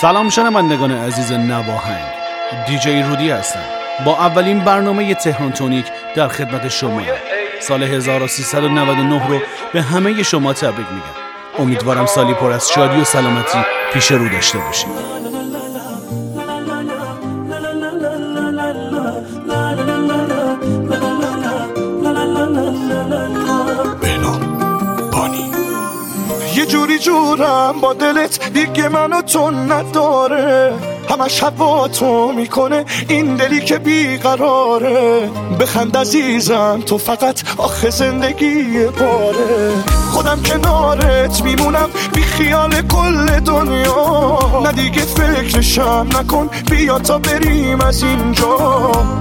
سلام شنوندگان عزیز نواهنگ. دیجی رودی هستم. با اولین برنامه تهران تونیک در خدمت شما. سال 1399 رو به همه شما تبریک میگم. امیدوارم سالی پر از شادی و سلامتی پیش رو داشته باشید. جورم با دلت دیگه منو تو نداره. همش هوا تو می‌کنه این دلی که بیقراره. بخند عزیزم تو فقط آخه زندگی باره خودم کنارت میمونم بی خیال کل دنیا. نه دیگه فکرشم نکن بیا تا بریم از اینجا.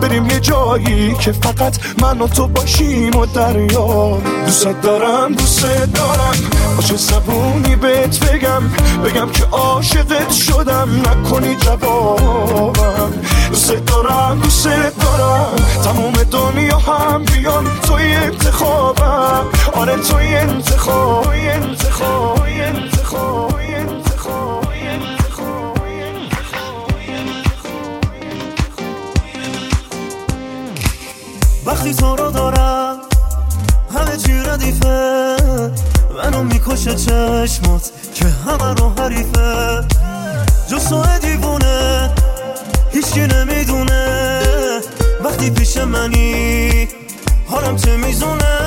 بریم یه جایی که فقط من و تو باشیم و دریا. دوست دارم دوست دارم. باشه زبونی بهت بگم بگم که عاشقت شدم. نکنی جوابم. دوست دارم دوست دارم. تموم دنیا هم بیان توی انتخابم. آره توی انتخاب توی انتخاب توی انتخاب وقتی تو رو دارم همه چی ردیفه منو می‌کشه چشمات که همه رو حریفه. جز دیوونه هیچکی نمی‌دونه. وقتی پیش منی حالم چه میزونه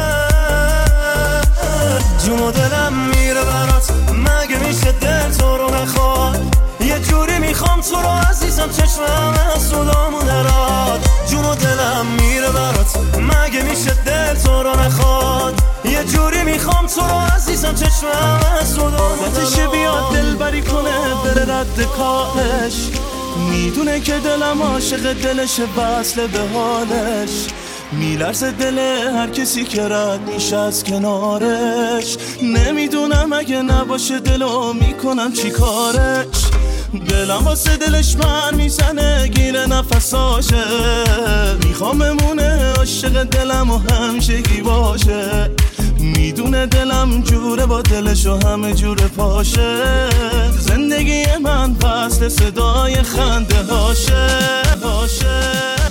جون و دلم میره برات. مگه میشه دل تو رو نخواد یه جوری می‌خوام تو رو عزیزم چشمم از صدامون دراد جون و دلم میره برات مگه میشه دل تو رو نخواد؟ یه جوری می‌خوام تو رو عزیزم چشمم از صدامون بیاد دل بری کنه بره رد کارش می‌دونه که دلم عاشق دلش وصله به حالش. میلرز دل هر کسی که رد میشه از کنارش. نمی‌دونم اگه نباشه دلو می‌کنم چی کارش. دلم واسه دلش من می‌زنه گیره نفساشه می‌خوام بمونه عاشق دلم و همشگی باشه. می‌دونه دلم جوره با دلش و همه جور پاشه. زندگی من فصل صدای خنده هاشه هاشه.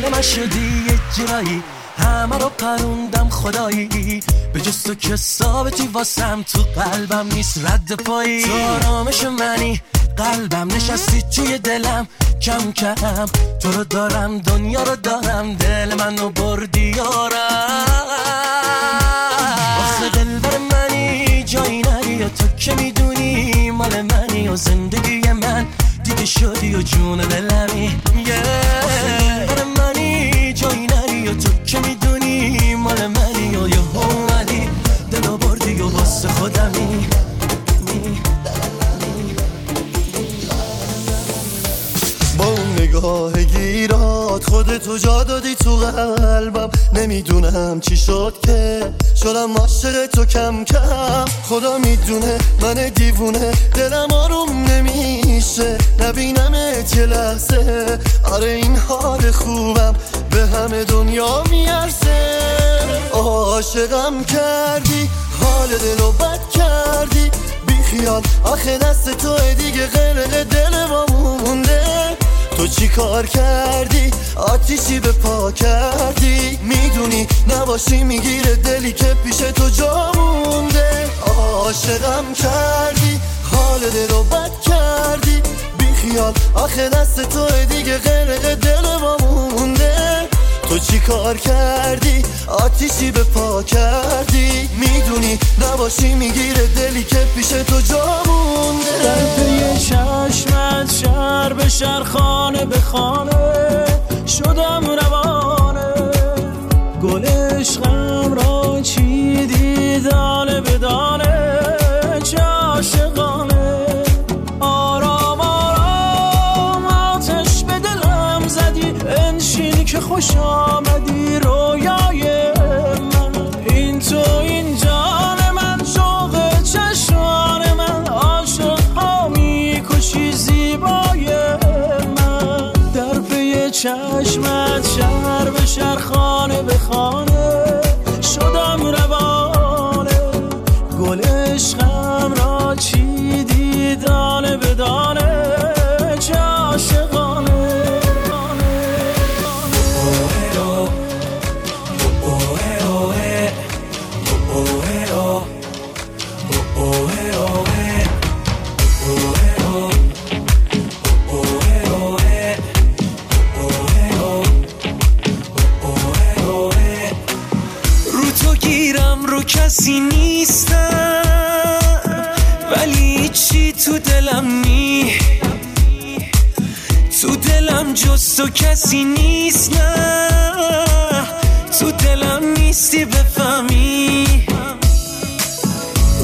من شدی یه جایی همه رو پروندم خدایی. به جز تو که ثابتی واسم تو قلبم نیست رد پایی. تو آرامش منی قلبم نشستی توی دلم. کم کم تو رو دارم دنیا رو دارم. دل منو بردی یارم آخه دل بر منی جایی نری. تو که می‌دونی مال منی و زندگی من. دیگه شدی و جون دلمی. Yeah. واسه خودمی. با اون نگاه گیرات خودتو جا دادی تو قلبم. نمی‌دونم چی شد که شدم عاشق تو کم کم. خدا می‌دونه من دیوونه دلم آروم نمیشه. نبینم یه لحظه. آره این حال خوبم به همه دنیا میارسه عاشقم کردی حال دلو بد کردی. بیخیال آخه دست تو دیگه غرق دل ما مونده. تو چی کار کردی؟ آتیشی به پا کردی؟ می‌دونی نباشی می‌گیره دلی که پیش تو جا مونده. عاشقم کردی حال دل رو بد کردی. بیخیال آخه دست تو دیگه غرق دل ما مونده. تو چی کار کردی؟ آتیشی به پا کردی؟ می‌دونی نباشی می‌گیره دلی که پیش تو جا مونده. در پی چشمت شهر به شهر خانه به خانه شدم روانه. گل عشقم را چیدی دانه به دانه خوش آمدی تو کسی نیست نه. تو دلم نیستی بفهمی.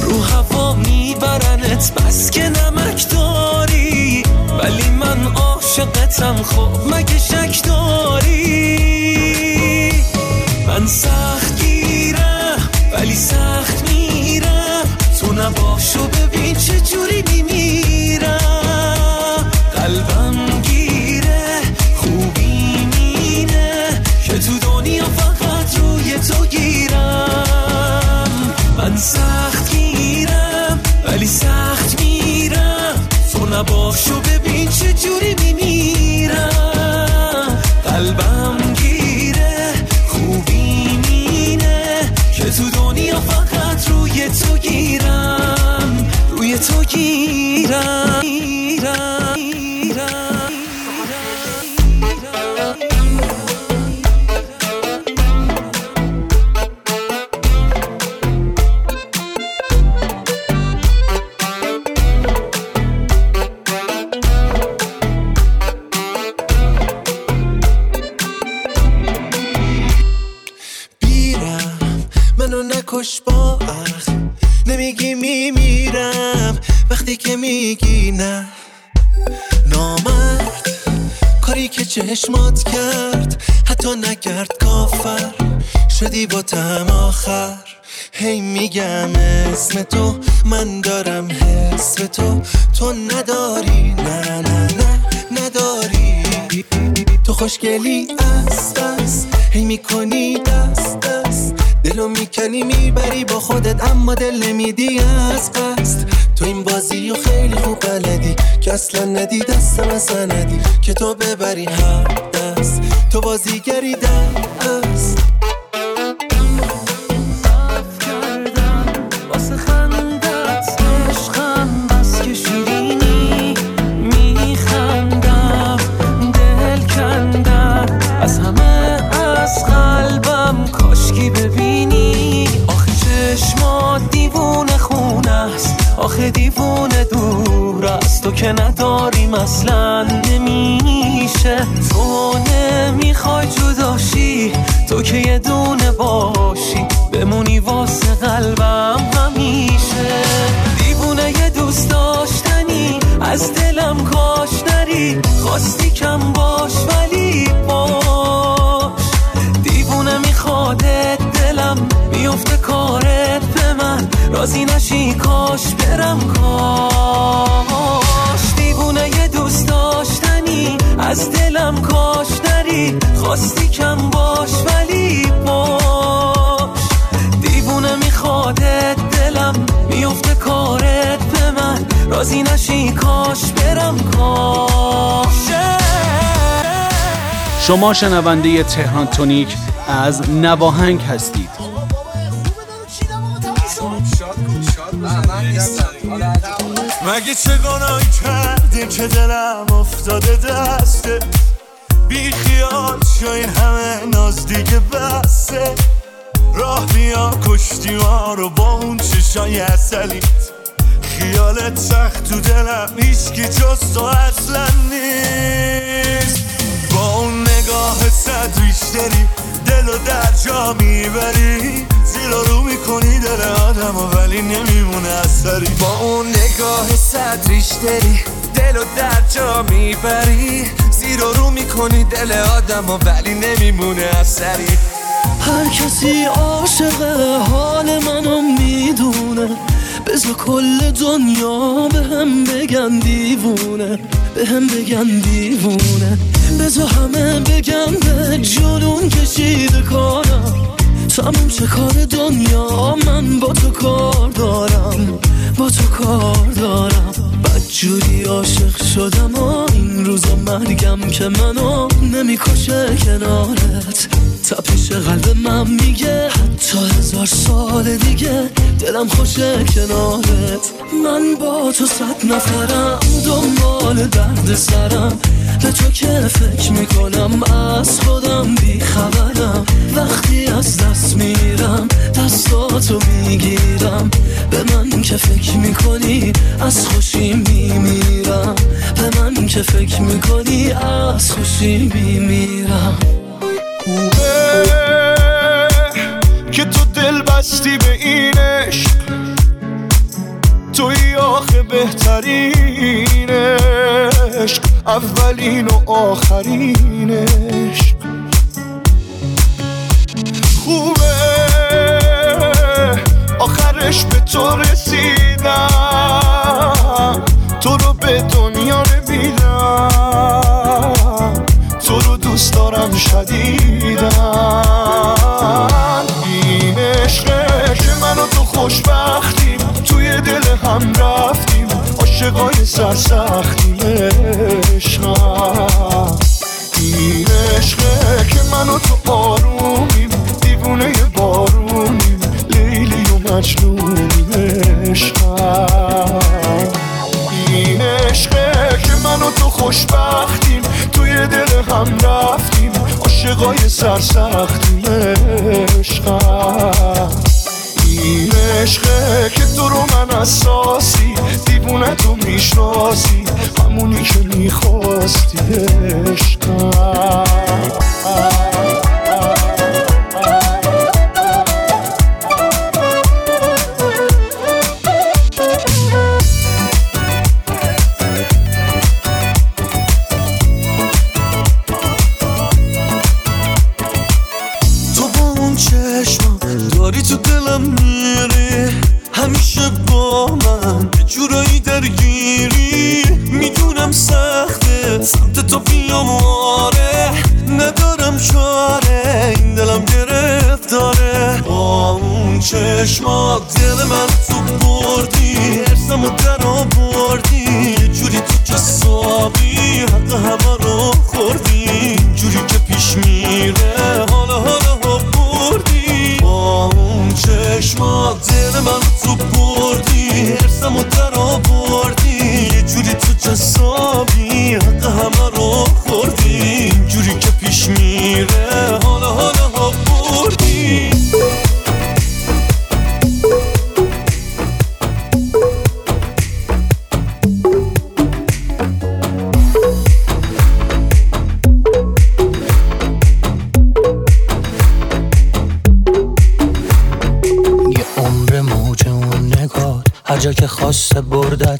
رو هوا میبرنت بس که نمک داری. ولی من عاشقتم خب مگه شک داری؟ من سخت گیرم ولی سخت میرم. تو نباشو ببین چه جوری میمیرم. سخت گیرم ولی سخت میرم. تو نباشو ببین چه جوری میمیرم. قلبم گیره خوبی مینه. که تو دنیا فقط روی تو گیرم روی تو گیرم، نکش با اخ نمیگی میمیرم وقتی که میگی نه. نامرد کاری که چشمات کرد حتی نکرد کافر. شدی با تم آخر. هی میگم اسم تو من دارم حس تو. تو نداری نه نه نه نداری. تو خوشگلی است است هی می‌کنی دست دست دلو می‌کنی می‌بری با خودت اما دل نمیدی از قصد. تو این بازی و خیلی خوب بلدی که اصلا ندی دستم اصلا ندی که تو ببری هر دست. تو بازیگری دست از همه از قلبم کاشکی ببینی آخه دیوونه دور است تو که نداریم اصلا. نمیشه. تو نمی‌خوای جداشی تو که یه دونه باشی. بمونی واسه قلبم همیشه. دیوونه یه دوست داشتنی. از دلم کاش نری. خواستی کم باش ولی باش. دیوونه میخوادت دلم. میفته کارت من راضی نشی کاش برم کاش دیوونه یه دوست داشتنی از دلم کاش نری خواستی کم باش ولی باش. دیوونه میخوادت دلم میفته کارت به من. راضی نشی کاش برم کاش. شما شنونده تهران تونیک از نواهنگ هستید. مگه چه گناهی کردیم که دلم افتاده دسته؟ بی خیال شو این همه ناز دیگه بسته. راه بیا کشتی ما رو با اون چشای اصلیت خیالت سخت تو دلم هیچکی جز تو اصلا نیست. با اون نگاه صد بیشتری دل در جا می‌بری. زیر و رو می‌کنی دل آدم و ولی نمیمونه اثری با اون نگاه صد ریشتری دل و در جا می‌بری. زیر رو می‌کنی دل آدم و ولی نمیمونه اثری هر کسی عاشق حال منو می‌دونه. بذار کل دنیا به هم بگن دیوونه. به هم بگن دیوونه. بذار همه بگن به جنون کشیده کارم تموم چه کار دنیا من با تو کار دارم؟ با تو کار دارم. بد جوری عاشق شدم و این روزا مرگم که منو نمی‌کشه کنارت. تپش قلب من میگه حتی هزار سال دیگه دلم خوشه کنارت. من با تو صد نفرم دنبال درد سرم. به تو که فکر می‌کنم از خودم بیخبرم وقتی از دست میرم دستاتو می‌گیرم. به من که فکر می‌کنی از خوشی میمیرم. به من که فکر می‌کنی از خوشی میمیرم. که تو دل بستی به اینش توی آخه بهترینش اولین و آخرینش خوبه. آخرش به تو رسیدم. تو رو به دنیا نمیدم. تو رو دوست دارم شدیدم. این عشقه که من و تو خوشبختیم توی دل هم رفتیم عاشقای سرسختیم عشقم. این عشقه که من تو آرومیم دیوونه بارونیم لیلی و مجنونیم عشقم. این عشقه که من و تو خوشبختیم توی دل هم رفتیم عاشقای سرسختیم عشقم. این عشقه که تو رو من اساسی دیوونه تو می‌شناسی. همونی که می‌خواستی عشقم. چشمات دل من تو بردی ارسم و در آوردی. یه جوری تو جسابی حق همه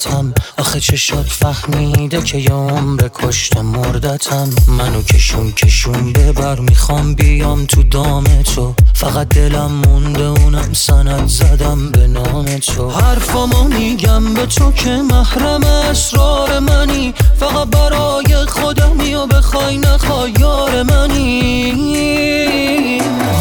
بردتم آخه چشات فهمیده که یه عمر کشت مردتم. منو کشون کشون ببر می‌خوام بیام تو دام تو. فقط دلم مونده اونم سند زدم به نام تو. حرفامو میگم به تو که محرم اسرار منی. فقط برای خودمی و بخوای نخوای یار منی.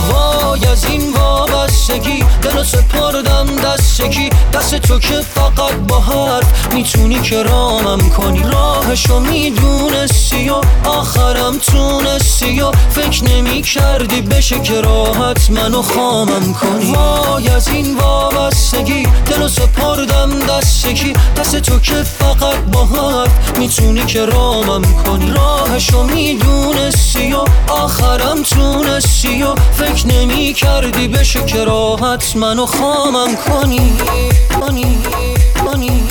وای از این وابستگی دلو سپردم دستگی دست تو که فقط با حرف می‌تونی که رامم کنی. راهشو می‌دونستی و آخرم تونستی و فکر نمی کردی بشه که راحت منو خامم کنی. وای از این وابستگی دلو سپردم دستگی. دست تو که فقط با حرف می‌تونی که رامم کنی. راهشو می‌دونستی و آخرم تونستی و فکر نمی کردی بشه که راحت منو خامم کنی. کنی. کنی.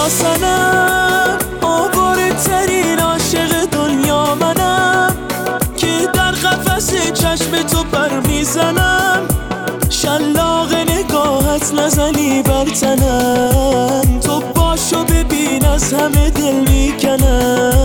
زیبا سنم آواره ترین عاشق دنیا منم که در قفس چشم تو پر می‌زنم. شلاق نگاهت نزنی بر تنم. تو باشو ببین از همه دل می‌کنم.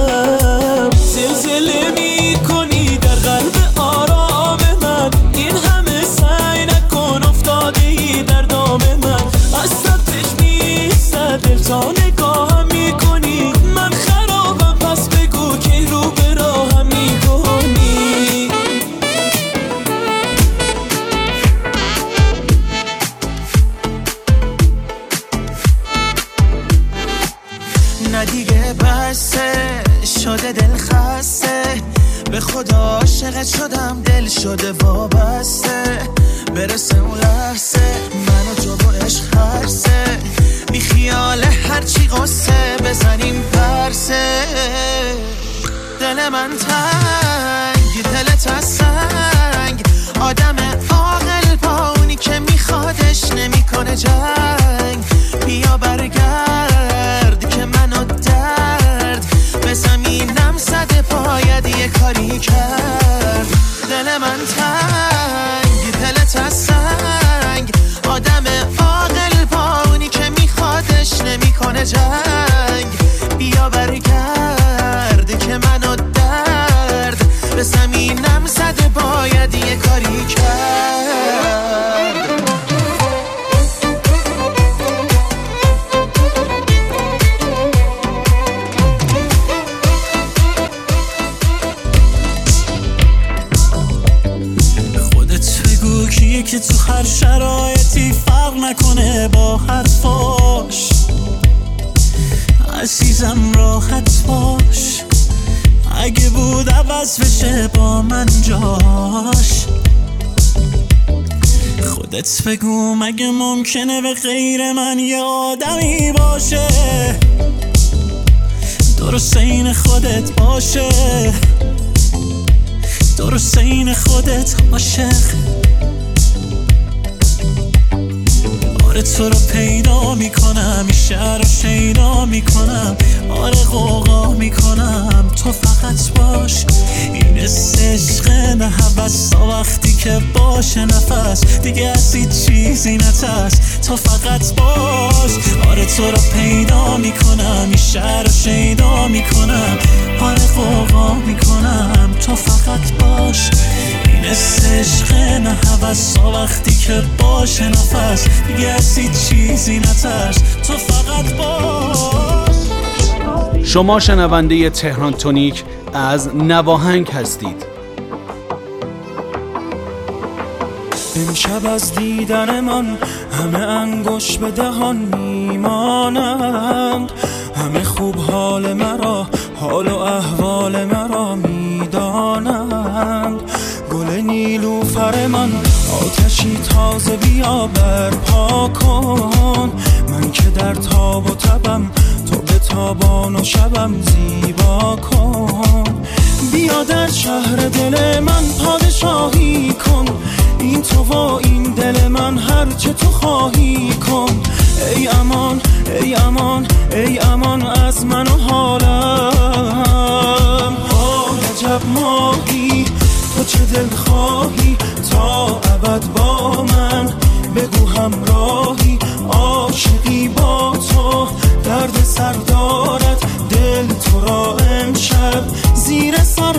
خودت بگو مگه ممکنه به غیر من یه آدمی باشه؟ درست این خودت باشه. درست این خودت عاشق آره تو رو پیدا می‌کنم این شهر رو شیدا می‌کنم. آره قوقا می‌کنم تو فقط باش. این عشق نه وقتی که باشه نفس. دیگه از چیزی نترس. تو فقط باش. آره تو رو پیدا می‌کنم. این شهر رو شیدا می‌کنم. آره قوقا می‌کنم. تو فقط باش. این عشق نه حوثا وقتی که باشه نفس. دیگه از چیزی نترس. تو فقط باش. شما شنونده تهران تونیک از نواهنگ هستید. امشب از دیدن من همه انگوش به دهان میمانند. همه خوب حال مرا حال و احوال مرا می‌دانند. گل نیلوفر من آتشی تازه بیا برپا کن. من که در تاب و تبم تو به تابان و شبم زیبا کن. بیا در شهر دل من پادشاهی کن. هر چه تو خواهی کن ای امان ای امان ای امان از من و حالم. آه عجب ماهی تو چه دل خواهی تا ابد با من؟ بگو همراهی عاشقی با تو درد سر دارد دل تو را امشب زیر سر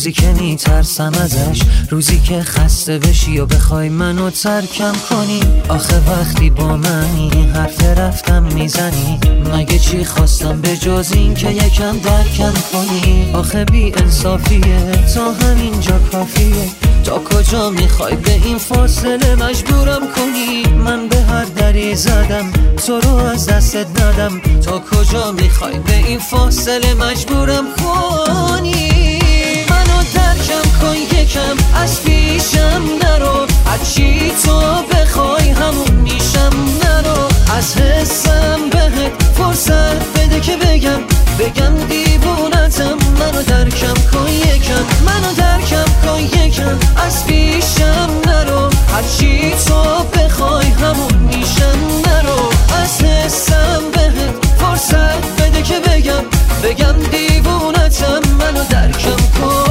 روزی که میترسم ازش روزی که خسته بشی و بخوای منو ترکم کنی. آخه وقتی با منی حرف رفتم می‌زنی. مگه چی خواستم به جز این که یکم درکم کنی؟ آخه بی انصافیه تا همینجا کافیه. تا کجا می‌خوای به این فاصله مجبورم کنی؟ من به هر دری زدم تو رو از دستت ندم. تا کجا می‌خوای به این فاصله مجبورم کنی؟ کن یکم از پیشم نرو. هرچی تو بخوای همون میشم نرو. از حسم بهت فرصت بده که بگم. بگم دیوونتم. منو درکم کن یکم. منو درکم کن یکم. از پیشم نرو. هرچی تو بخوای همون میشم نرو. از حسم بهت فرصت بده که بگم. بگم دیوونتم. منو درکم کن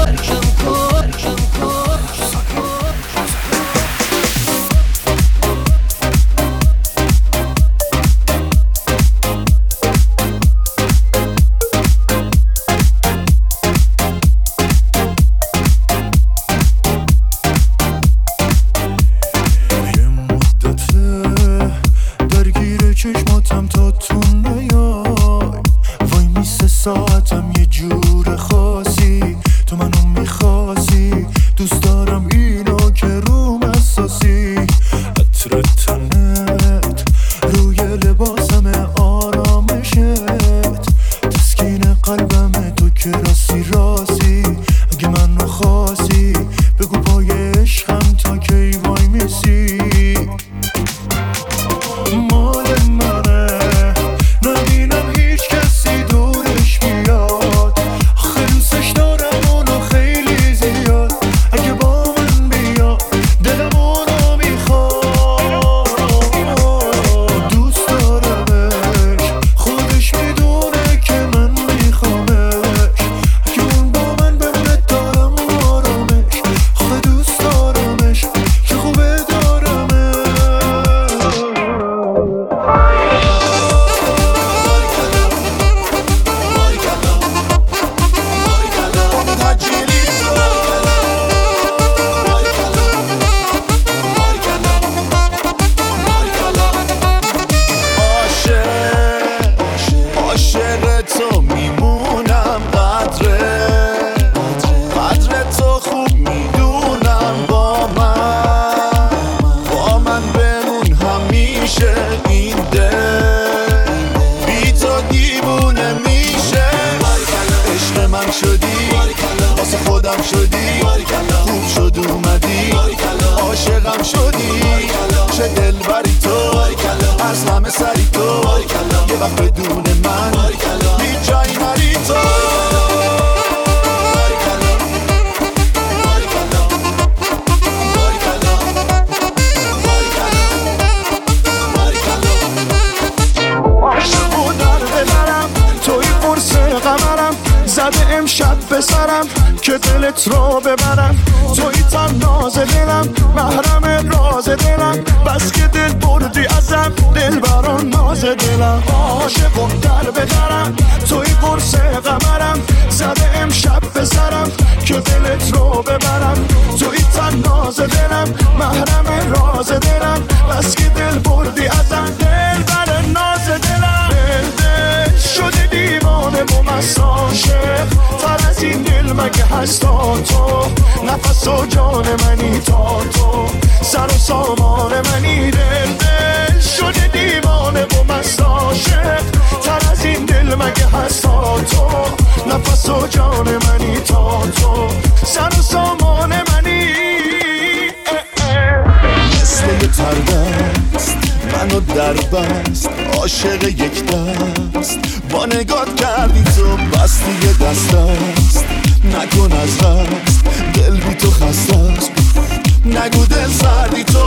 دلت رو ببرم. توی تن ناز دلم محرم راز دلم. بس که دل بردی ازم دل بران ناز دلم. عاشقو در ببرم توی قرص قمرم. زده امشب به بذارم که دلت رو ببرم. توی ناز دلم محرم راز دلم. بس که دل بردی ازم دل بر ناز دلم. دل دل شده دیوانه و مساشه تر از این دل مگه هست تو؟ نفس و جان منی تا تو. سر و سامان منی دل دل. شده دیوانه و مساشه تر از این دل مگه هست تو؟ نفس و جان منی تا تو. سر و سامان منی. مثل تردست منو در بست عاشق یک دست. با نگات کردی تو بستی دست است. نکن از دست دل بی تو خسته است. نگو دل سردی تو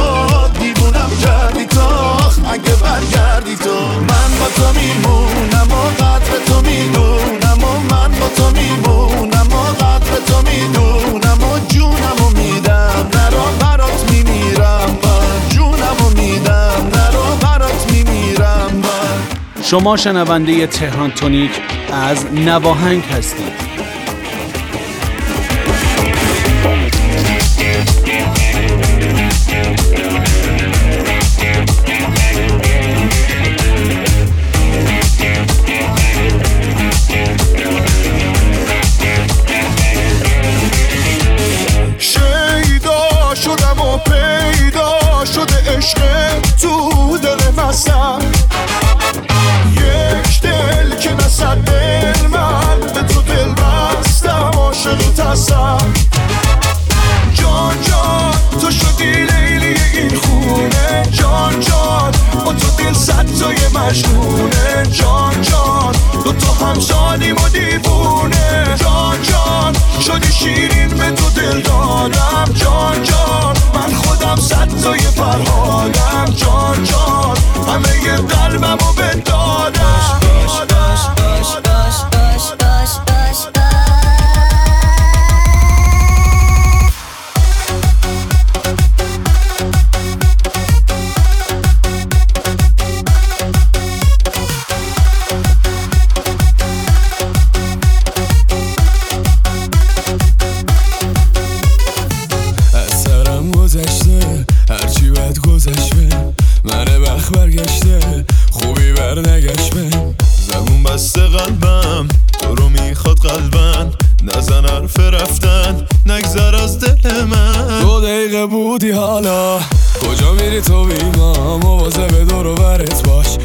دیوونم کردی تو. اگه برگردی تو. من با تو میمونم و قدر تو می‌دونم و من با تو میمونم و قدر تو می‌دونم. شما شنونده تهران تونیک از نواهنگ هستید. تو دل مستم. یک دل که نصد دل من به تو دل بستم عاشقی هستم. جان جان تو شدی لیلی این خونه. جان جان صد تای مجنونه. جان جان دو تا همسالیم و دیوونه. جان جان شدی شیرین به تو دل دادم. جان جان من خودم صد تای فرهادم. جان جان همه قلبم و به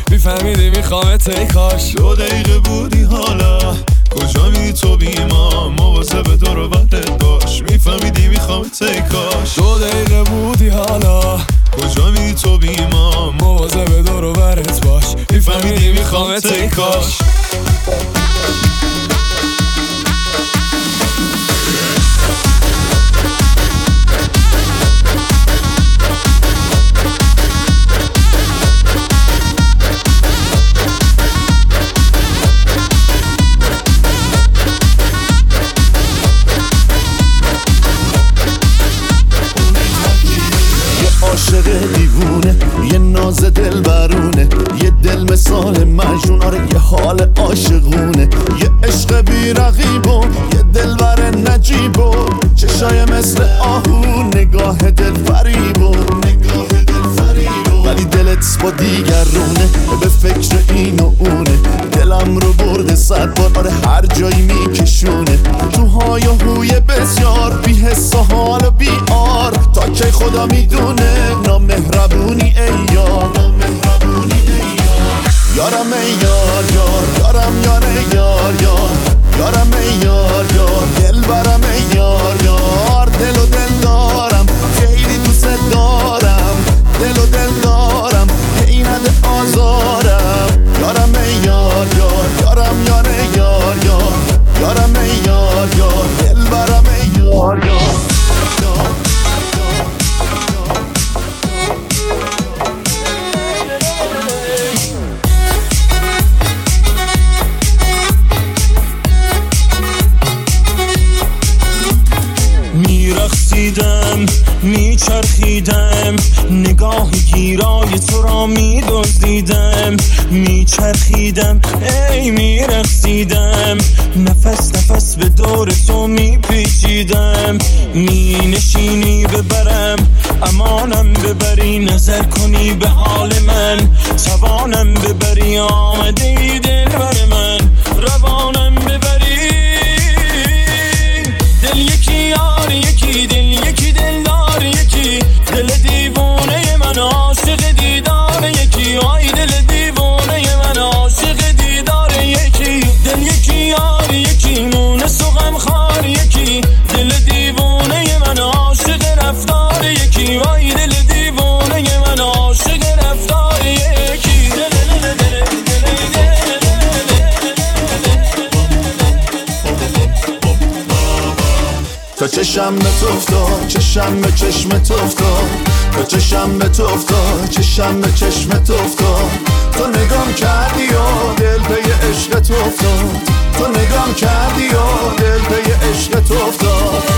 میفهمیدی میخوامت ای کاش. دو دقیقه بودی حالا. کجا میری تو بیما مواظب دور و برت باش. میفهمیدی می‌خوام ای کاش. دو دقیقه بودی حالا. کجا میری تو بیما مواظب به دور و برت باش. میفهمیدی میخوامت ای کاش. با دیگرونه. به فکر این و اونه. دلم رو برده صد بار. آره هر جایی میکشونه. تو های و هوی بسیار ببری آمده ای چشم به تو افتاد چشم به چشم تو افتاد. تا چشم به تو افتاد چشم به چشم تو افتاد. تو نگام کردی و دل پی عشق تو افتاد؟ تو نگام کردی و دل پی عشق تو افتاد؟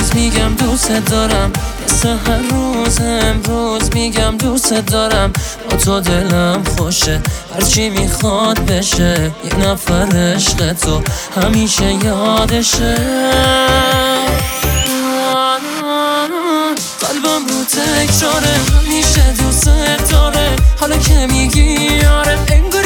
روز میگم دوست دارم. مثل هر روز امروز میگم دوست دارم. با تو دلم خوشه. هرچی می‌خواد بشه. یه نفر عشق تو همیشه یادشه. قلبم رو تکراره. همیشه دوست داره. حالا که میگی آره انگاری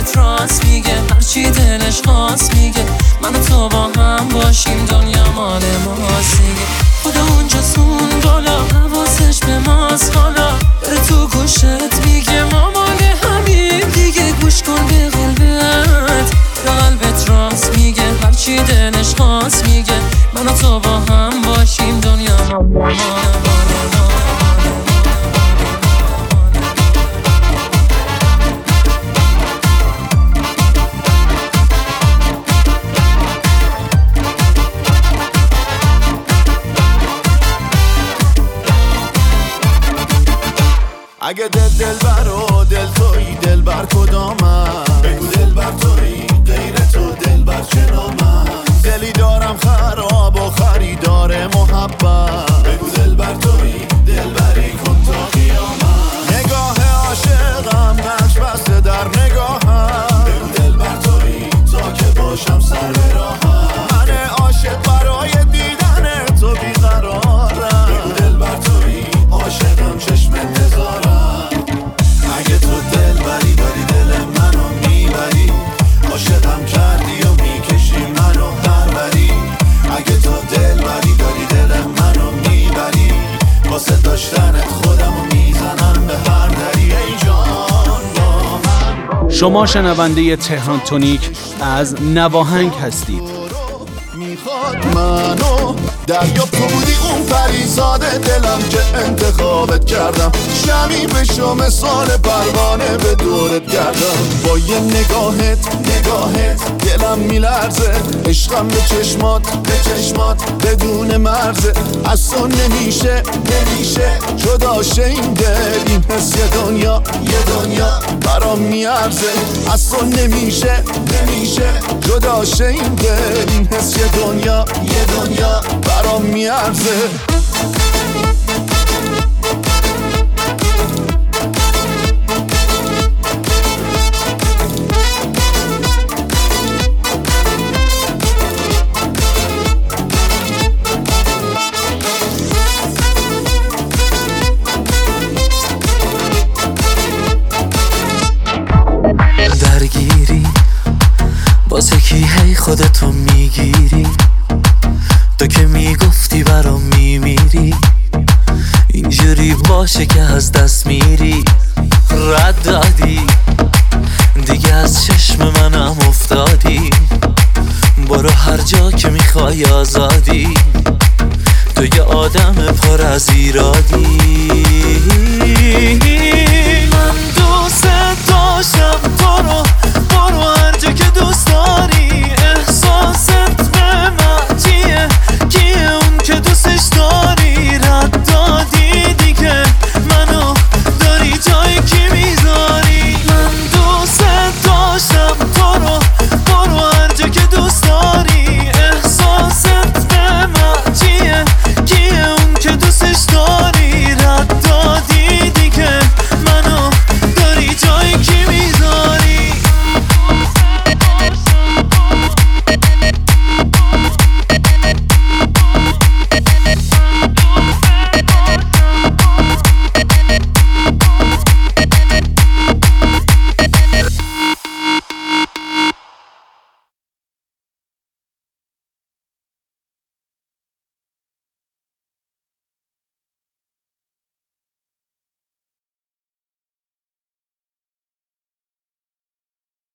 قلبت راست میگه. هرچی دلش خواست میگه. من تو با هم باشیم دنیا مال ماست دیگه. خدا اونجا سون بالا حواسش به ماست حالا. داره تو گوشت میگه ما مال همین دیگه. گوش کن به قلبت. قلبت راست میگه. هرچی دلش خواست میگه. من تو با هم باشیم دنیا مال اگه دل دل بر و دل توی دل بر کدامم بگو دل بر توی غیر تو دل بر چه دلی دارم خراب و خریدار محبت. شما شنونده تهران تونیک از نواهنگ هستید. می‌خواد منو دریا تو بودی اون پریزاد دلم که انتخابت کردم. شمی بشو مثال پروانه به دورت کردم با یه نگاهت نگاهت دلم میلرزه. عشقم به چشمات به چشمات بدون مرزه. از تو نمیشه نمیشه جدا این دل این حس یه دنیا یه دنیا برام میارزه. از تو نمیشه نمیشه جدا این دل این حس یه دنیا یه دنیا برام میارزه. درگیری. می‌گیری. تو که باشه که از دست میری رد دادی. دیگه از چشم منم افتادی. برو هر جا که می‌خوای آزادی. تو یه آدم پر از ایرادی. من دوست داشتم تو رو برو